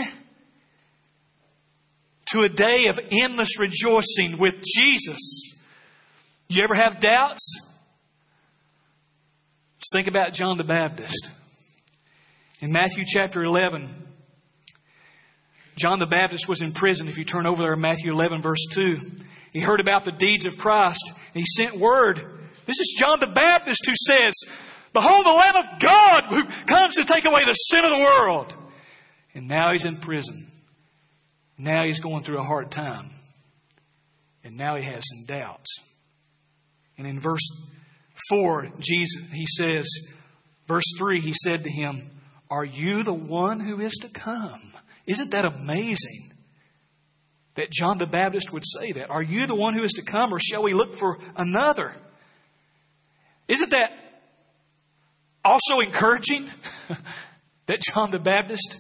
Speaker 1: to a day of endless rejoicing with Jesus. You ever have doubts? Think about John the Baptist. In Matthew chapter 11, John the Baptist was in prison. If you turn over there, Matthew 11, verse 2, he heard about the deeds of Christ and he sent word. This is John the Baptist who says, Behold the Lamb of God who comes to take away the sin of the world. And now he's in prison. Now he's going through a hard time. And now he has some doubts. And in verse 4, Jesus, he says, verse 3, he said to him, Are you the one who is to come? Isn't that amazing? That John the Baptist would say that. Are you the one who is to come, or shall we look for another? Isn't that also encouraging that John the Baptist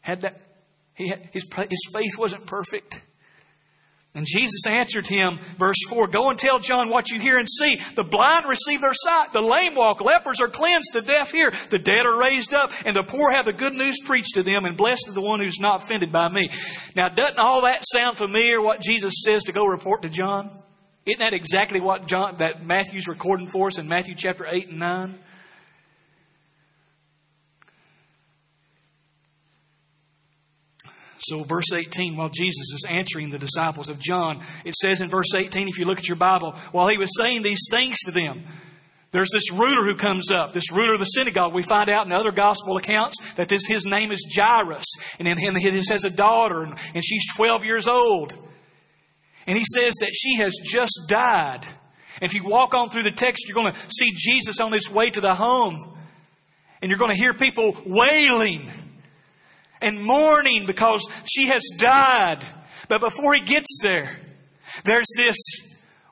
Speaker 1: had that? He had, his, his faith wasn't perfect. And Jesus answered him, verse 4 Go and tell John what you hear and see. The blind receive their sight, the lame walk, lepers are cleansed, the deaf hear, the dead are raised up, and the poor have the good news preached to them, and blessed is the one who's not offended by me. Now, doesn't all that sound familiar, what Jesus says to go report to John? Isn't that exactly what John, that Matthew's recording for us in Matthew chapter 8 and 9? So, verse 18, while Jesus is answering the disciples of John, it says in verse 18, if you look at your Bible, while he was saying these things to them, there's this ruler who comes up, this ruler of the synagogue. We find out in other gospel accounts that this, his name is Jairus, and he has a daughter, and, and she's 12 years old. And he says that she has just died. And if you walk on through the text, you're going to see Jesus on his way to the home. And you're going to hear people wailing and mourning because she has died. But before he gets there, there's this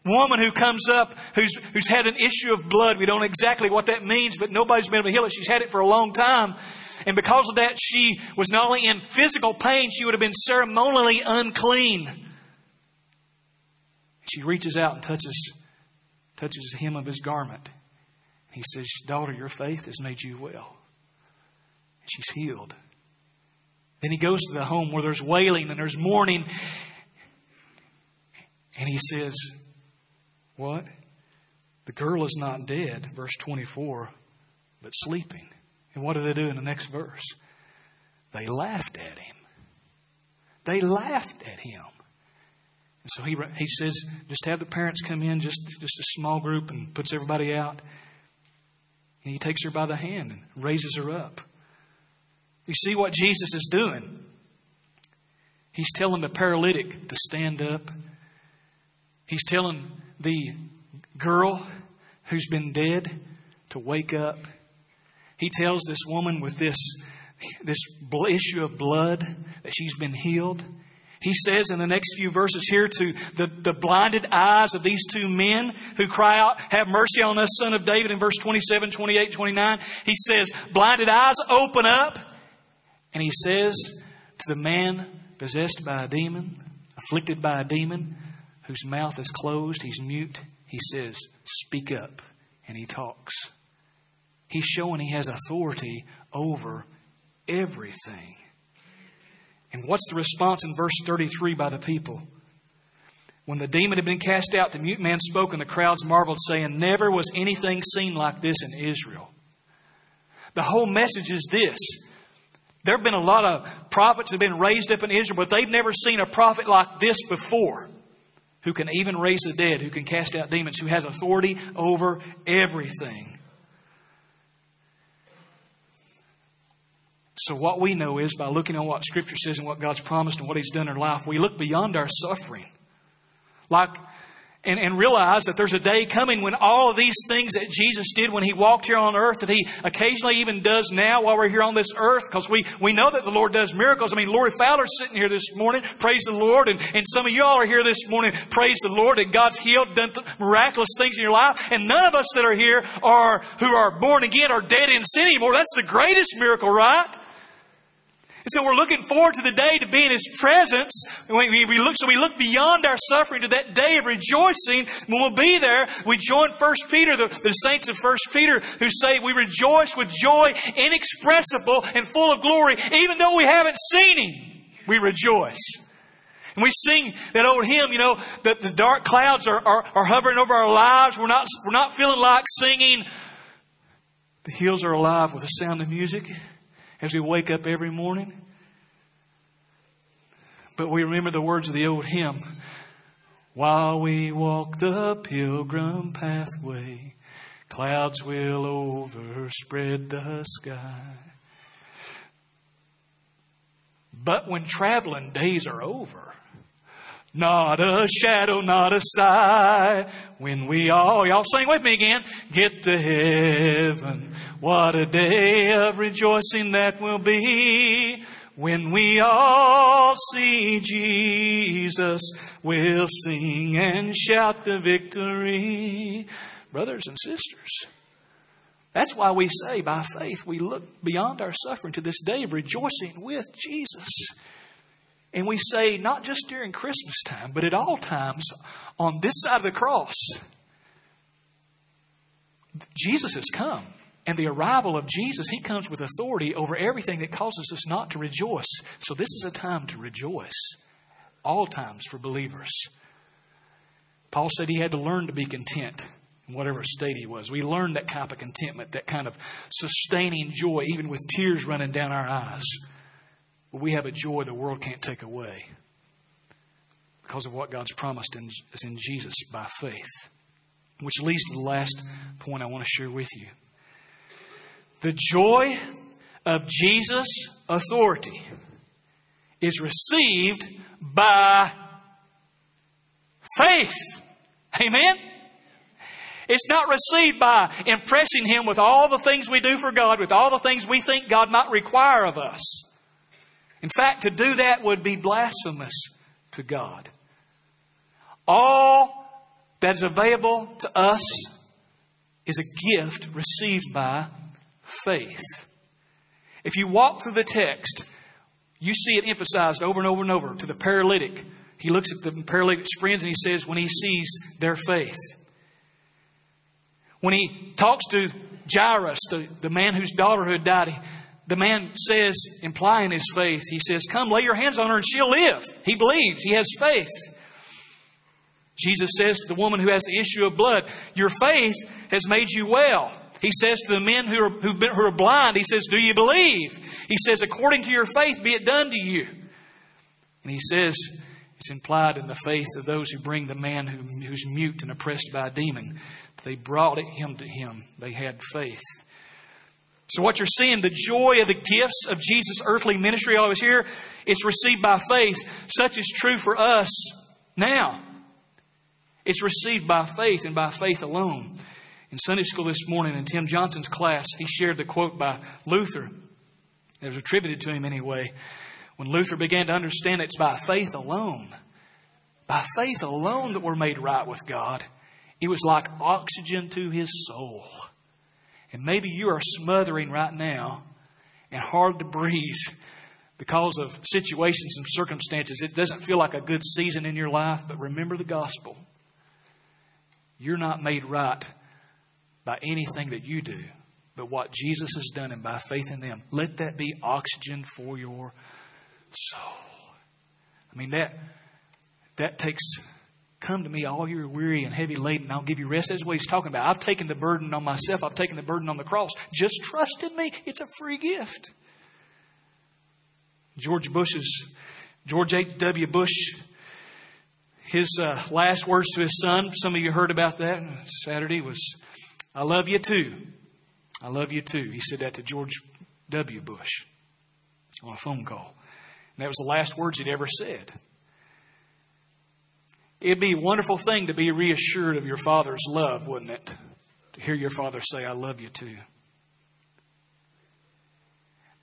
Speaker 1: woman who comes up who's, who's had an issue of blood. We don't know exactly what that means, but nobody's been able to heal it. She's had it for a long time. And because of that, she was not only in physical pain, she would have been ceremonially unclean. She reaches out and touches, touches the hem of his garment. He says, Daughter, your faith has made you well. She's healed. Then he goes to the home where there's wailing and there's mourning. And he says, What? The girl is not dead, verse 24, but sleeping. And what do they do in the next verse? They laughed at him. They laughed at him. And so he, he says, just have the parents come in, just, just a small group, and puts everybody out. And he takes her by the hand and raises her up. You see what Jesus is doing? He's telling the paralytic to stand up. He's telling the girl who's been dead to wake up. He tells this woman with this, this issue of blood that she's been healed. He says in the next few verses here to the, the blinded eyes of these two men who cry out, Have mercy on us, son of David, in verse 27, 28, 29. He says, Blinded eyes, open up. And he says to the man possessed by a demon, afflicted by a demon, whose mouth is closed, he's mute, he says, Speak up. And he talks. He's showing he has authority over everything. And what's the response in verse 33 by the people? When the demon had been cast out, the mute man spoke, and the crowds marveled, saying, Never was anything seen like this in Israel. The whole message is this there have been a lot of prophets that have been raised up in Israel, but they've never seen a prophet like this before who can even raise the dead, who can cast out demons, who has authority over everything. So, what we know is by looking at what Scripture says and what God's promised and what He's done in our life, we look beyond our suffering. Like and, and realize that there's a day coming when all of these things that Jesus did when he walked here on earth, that he occasionally even does now while we're here on this earth, because we, we know that the Lord does miracles. I mean, Lori Fowler's sitting here this morning, praise the Lord, and, and some of y'all are here this morning, praise the Lord, and God's healed, done miraculous things in your life, and none of us that are here are, who are born again are dead in sin anymore. That's the greatest miracle, right? And so we're looking forward to the day to be in His presence. We, we, look, so we look beyond our suffering to that day of rejoicing. When we'll be there, we join First Peter, the, the saints of First Peter, who say we rejoice with joy inexpressible and full of glory, even though we haven't seen Him. We rejoice. And we sing that old hymn, you know, that the dark clouds are, are, are hovering over our lives. We're not, we're not feeling like singing. The hills are alive with the sound of music as we wake up every morning. But we remember the words of the old hymn While we walk the pilgrim pathway, clouds will overspread the sky. But when traveling days are over, not a shadow, not a sigh. When we all, y'all sing with me again, get to heaven. What a day of rejoicing that will be. When we all see Jesus, we'll sing and shout the victory. Brothers and sisters, that's why we say by faith we look beyond our suffering to this day of rejoicing with Jesus. And we say, not just during Christmas time, but at all times on this side of the cross, Jesus has come. And the arrival of Jesus, He comes with authority over everything that causes us not to rejoice. So this is a time to rejoice. All times for believers. Paul said he had to learn to be content in whatever state he was. We learned that type of contentment, that kind of sustaining joy, even with tears running down our eyes. But we have a joy the world can't take away because of what God's promised in, in Jesus by faith. Which leads to the last point I want to share with you. The joy of Jesus' authority is received by faith. Amen? It's not received by impressing Him with all the things we do for God, with all the things we think God might require of us. In fact, to do that would be blasphemous to God. All that is available to us is a gift received by faith. If you walk through the text, you see it emphasized over and over and over to the paralytic. He looks at the paralytic's friends and he says, when he sees their faith. When he talks to Jairus, the, the man whose daughter had died, the man says, implying his faith, he says, Come, lay your hands on her and she'll live. He believes, he has faith. Jesus says to the woman who has the issue of blood, Your faith has made you well. He says to the men who are, who are blind, He says, Do you believe? He says, According to your faith, be it done to you. And He says, It's implied in the faith of those who bring the man who, who's mute and oppressed by a demon. They brought it him to Him, they had faith. So, what you're seeing, the joy of the gifts of Jesus' earthly ministry, I was here, it's received by faith. Such is true for us now. It's received by faith and by faith alone. In Sunday school this morning, in Tim Johnson's class, he shared the quote by Luther. It was attributed to him anyway. When Luther began to understand it's by faith alone, by faith alone that we're made right with God, it was like oxygen to his soul. And maybe you are smothering right now and hard to breathe because of situations and circumstances. It doesn't feel like a good season in your life, but remember the gospel. You're not made right by anything that you do, but what Jesus has done and by faith in them. Let that be oxygen for your soul. I mean that that takes come to me all you're weary and heavy laden I'll give you rest. That's what he's talking about. I've taken the burden on myself. I've taken the burden on the cross. Just trust in me. It's a free gift. George Bush's George H.W. Bush his uh, last words to his son, some of you heard about that Saturday, was, I love you too. I love you too. He said that to George W. Bush on a phone call. And that was the last words he'd ever said. It'd be a wonderful thing to be reassured of your father's love, wouldn't it? To hear your father say, I love you too.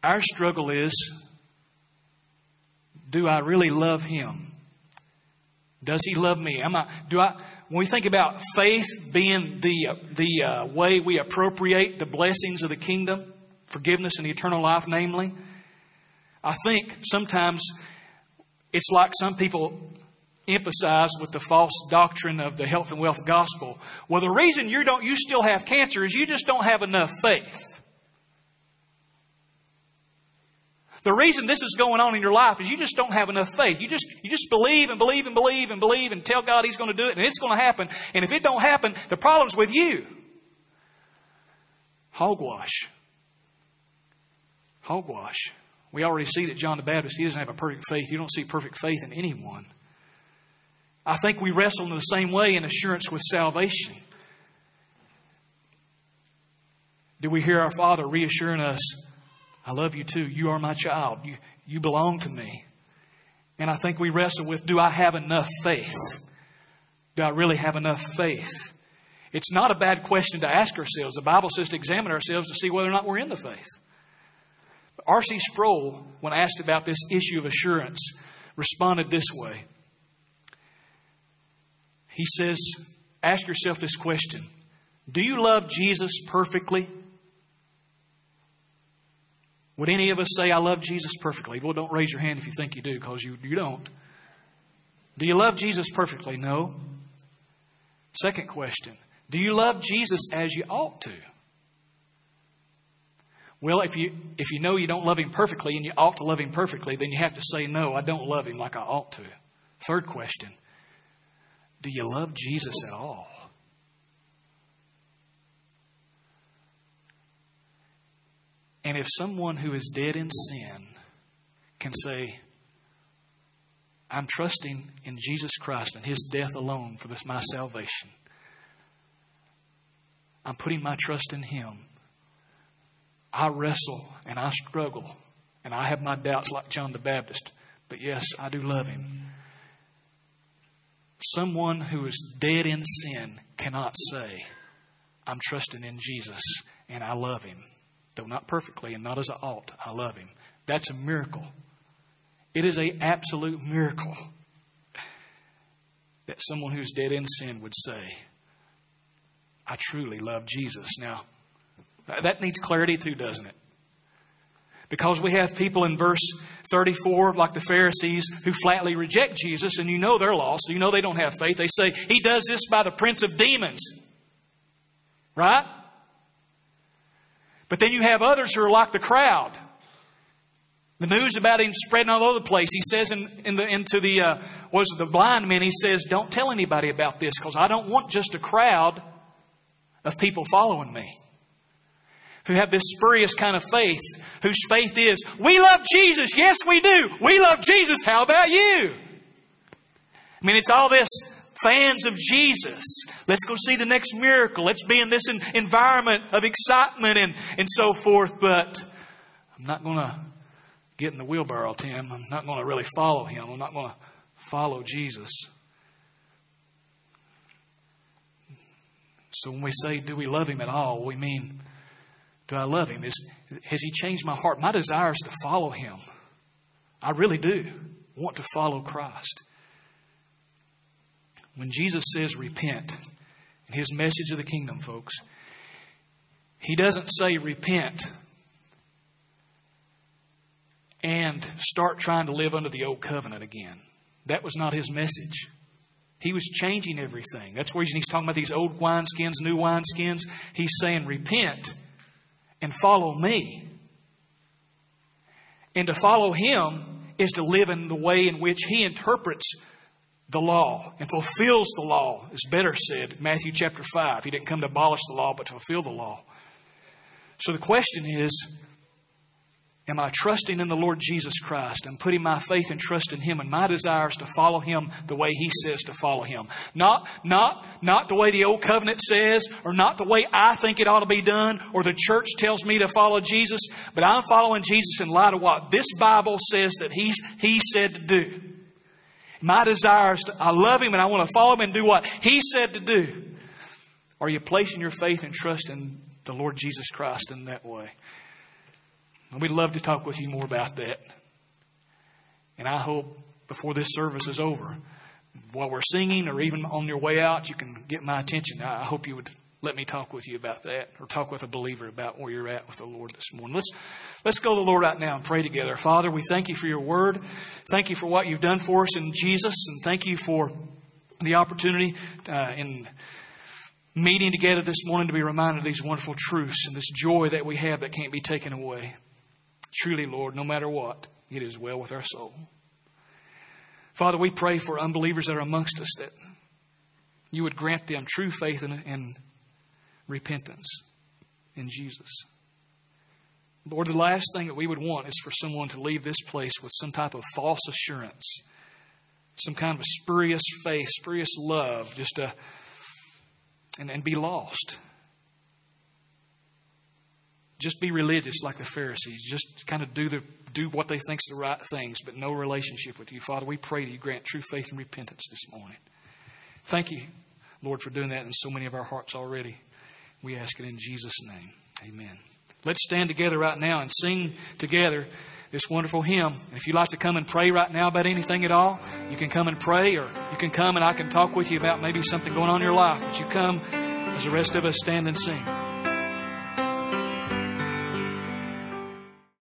Speaker 1: Our struggle is do I really love him? Does he love me? Am I, do I, when we think about faith being the, the uh, way we appropriate the blessings of the kingdom, forgiveness and eternal life, namely, I think sometimes it's like some people emphasize with the false doctrine of the health and wealth gospel. Well, the reason you don't, you still have cancer is you just don't have enough faith. The reason this is going on in your life is you just don't have enough faith. You just you just believe and believe and believe and believe and tell God He's going to do it and it's going to happen. And if it don't happen, the problem's with you. Hogwash. Hogwash. We already see that John the Baptist, he doesn't have a perfect faith. You don't see perfect faith in anyone. I think we wrestle in the same way in assurance with salvation. Do we hear our Father reassuring us I love you too. You are my child. You, you belong to me. And I think we wrestle with do I have enough faith? Do I really have enough faith? It's not a bad question to ask ourselves. The Bible says to examine ourselves to see whether or not we're in the faith. R.C. Sproul, when asked about this issue of assurance, responded this way. He says, Ask yourself this question Do you love Jesus perfectly? Would any of us say, I love Jesus perfectly? Well, don't raise your hand if you think you do, because you, you don't. Do you love Jesus perfectly? No. Second question Do you love Jesus as you ought to? Well, if you, if you know you don't love him perfectly and you ought to love him perfectly, then you have to say, No, I don't love him like I ought to. Third question Do you love Jesus at all? And if someone who is dead in sin can say, I'm trusting in Jesus Christ and His death alone for this my salvation. I'm putting my trust in Him. I wrestle and I struggle and I have my doubts like John the Baptist, but yes, I do love Him. Someone who is dead in sin cannot say, I'm trusting in Jesus and I love Him. Though not perfectly and not as I ought, I love Him. That's a miracle. It is an absolute miracle that someone who's dead in sin would say, I truly love Jesus. Now, that needs clarity too, doesn't it? Because we have people in verse 34, like the Pharisees, who flatly reject Jesus, and you know they're lost, so you know they don't have faith. They say, He does this by the prince of demons. Right? But then you have others who are like the crowd. The news about him spreading all over the place. He says in, in the, into the uh, was the blind men. He says, "Don't tell anybody about this because I don't want just a crowd of people following me who have this spurious kind of faith, whose faith is, we love Jesus. Yes, we do. We love Jesus. How about you? I mean, it's all this fans of Jesus. Let's go see the next miracle. Let's be in this environment of excitement and, and so forth. But I'm not going to get in the wheelbarrow, Tim. I'm not going to really follow him. I'm not going to follow Jesus. So when we say, do we love him at all, we mean, do I love him? Is, has he changed my heart? My desire is to follow him. I really do want to follow Christ. When Jesus says repent, in his message of the kingdom, folks, he doesn't say repent and start trying to live under the old covenant again. That was not his message. He was changing everything. That's where he's talking about these old wineskins, new wineskins. He's saying, repent and follow me. And to follow him is to live in the way in which he interprets the law and fulfills the law, is better said, Matthew chapter 5. He didn't come to abolish the law, but to fulfill the law. So the question is Am I trusting in the Lord Jesus Christ and putting my faith and trust in Him and my desires to follow Him the way He says to follow Him? Not, not, not the way the Old Covenant says or not the way I think it ought to be done or the church tells me to follow Jesus, but I'm following Jesus in light of what this Bible says that He's, He said to do. My desires, to, I love Him and I want to follow Him and do what He said to do. Are you placing your faith and trust in the Lord Jesus Christ in that way? And we'd love to talk with you more about that. And I hope before this service is over, while we're singing or even on your way out, you can get my attention. I hope you would let me talk with you about that or talk with a believer about where you're at with the Lord this morning. Let's, let's go to the Lord right now and pray together. Father, we thank you for your word. Thank you for what you've done for us in Jesus. And thank you for the opportunity uh, in meeting together this morning to be reminded of these wonderful truths and this joy that we have that can't be taken away. Truly, Lord, no matter what, it is well with our soul. Father, we pray for unbelievers that are amongst us that you would grant them true faith and, and repentance in Jesus. Lord, the last thing that we would want is for someone to leave this place with some type of false assurance, some kind of a spurious faith, spurious love, just to, and, and be lost just be religious like the Pharisees. Just kind of do the do what they think's the right things, but no relationship with you. Father, we pray that you grant true faith and repentance this morning. Thank you, Lord, for doing that in so many of our hearts already. We ask it in Jesus' name. Amen. Let's stand together right now and sing together this wonderful hymn. If you'd like to come and pray right now about anything at all, you can come and pray, or you can come and I can talk with you about maybe something going on in your life. But you come as the rest of us stand and sing.